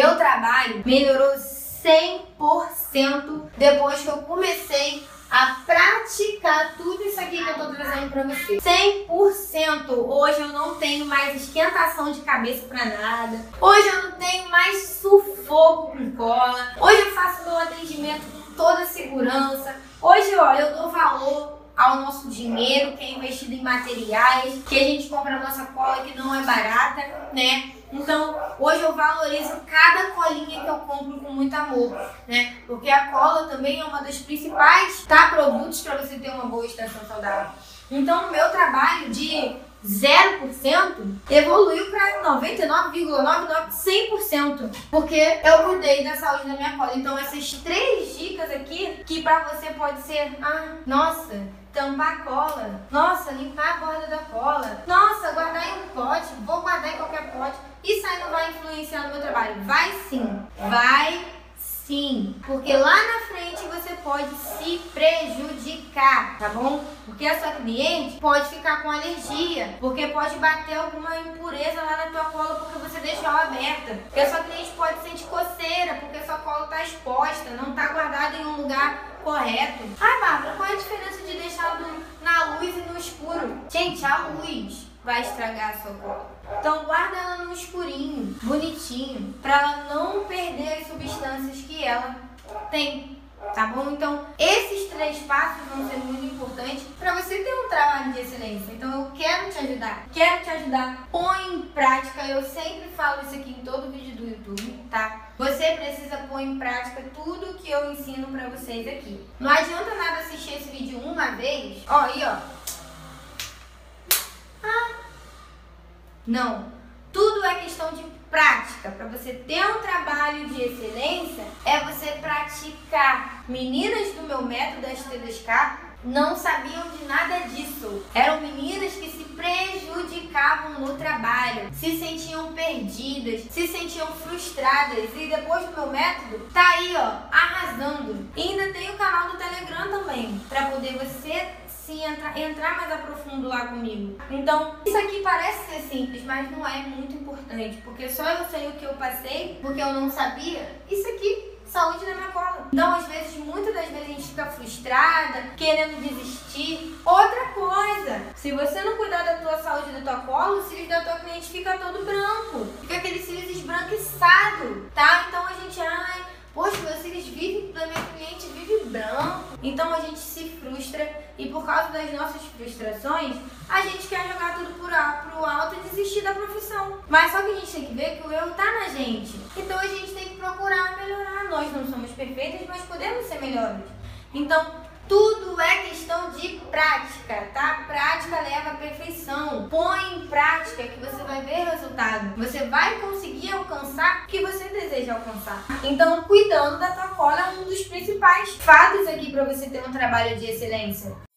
meu trabalho melhorou 100% depois que eu comecei a praticar tudo isso aqui que eu tô trazendo pra você. 100%! Hoje eu não tenho mais esquentação de cabeça pra nada. Hoje eu não tenho mais sufoco com cola. Hoje eu faço meu atendimento com toda segurança. Hoje, ó, eu dou valor ao nosso dinheiro que é investido em materiais, que a gente compra a nossa cola que não é barata, né? Então, hoje eu valorizo cada colinha que eu compro com muito amor, né? Porque a cola também é uma das principais, tá, produtos para você ter uma boa extensão saudável. Então, o meu trabalho de 0% evoluiu para 99,99%, 100%, porque eu cuidei da saúde da minha cola. Então, essas três dicas aqui, que para você pode ser, ah, nossa, tampar a cola, nossa, limpar a borda da cola, nossa, guardar em um pote, vou guardar em qualquer pote. Isso aí não vai influenciar no meu trabalho. Vai sim, vai sim, porque lá na frente você pode se prejudicar, tá bom? Porque a sua cliente pode ficar com alergia, porque pode bater alguma impureza lá na tua cola você deixou ela aberta. Porque a sua cliente pode sentir coceira, porque sua cola tá exposta, não tá guardada em um lugar correto. Ah, Bárbara, qual é a diferença de deixar na luz e no escuro? Gente, a luz vai estragar a sua cola. Então guarda ela no escurinho, bonitinho, para ela não perder as substâncias que ela tem. Tá bom? Então, esses três passos vão ser muito importantes para você ter um trabalho de excelência. Então, eu te ajudar. Quero te ajudar. Põe em prática. Eu sempre falo isso aqui em todo vídeo do YouTube, tá? Você precisa pôr em prática tudo que eu ensino para vocês aqui. Não adianta nada assistir esse vídeo uma vez. Ó, aí, ó. Ah. Não. Tudo é questão de prática. Para você ter um trabalho de excelência, é você praticar. Meninas do meu método ST2K não sabiam de nada disso. Eram meninas que se prejudicavam no trabalho, se sentiam perdidas, se sentiam frustradas. E depois do meu método, tá aí, ó, arrasando. E ainda tem o canal do Telegram também, para poder você se entrar, mais a profundo lá comigo. Então, isso aqui parece ser simples, mas não é muito importante, porque só eu sei o que eu passei, porque eu não sabia. Isso aqui saúde da minha cola. Então, às vezes, muitas das vezes a gente fica frustrada, querendo desistir. Outra coisa, se você não cuidar da tua saúde da tua cola, o cílios da tua cliente fica todo branco. Fica aquele cílios esbranquiçado, tá? Então a gente, ai, poxa, meus cílios vivem, da minha cliente vive branco. Então a gente se frustra e por causa das nossas frustrações, a gente quer jogar tudo por pro alto e desistir da profissão. Mas só que a gente tem que ver que o erro tá na gente. Então a gente tem que procurar melhorar. Nós não somos perfeitas, mas podemos ser melhores. Então, tudo questão de prática, tá? Prática leva à perfeição. Põe em prática que você vai ver resultado. Você vai conseguir alcançar o que você deseja alcançar. Então, cuidando da tua cola é um dos principais fatos aqui para você ter um trabalho de excelência.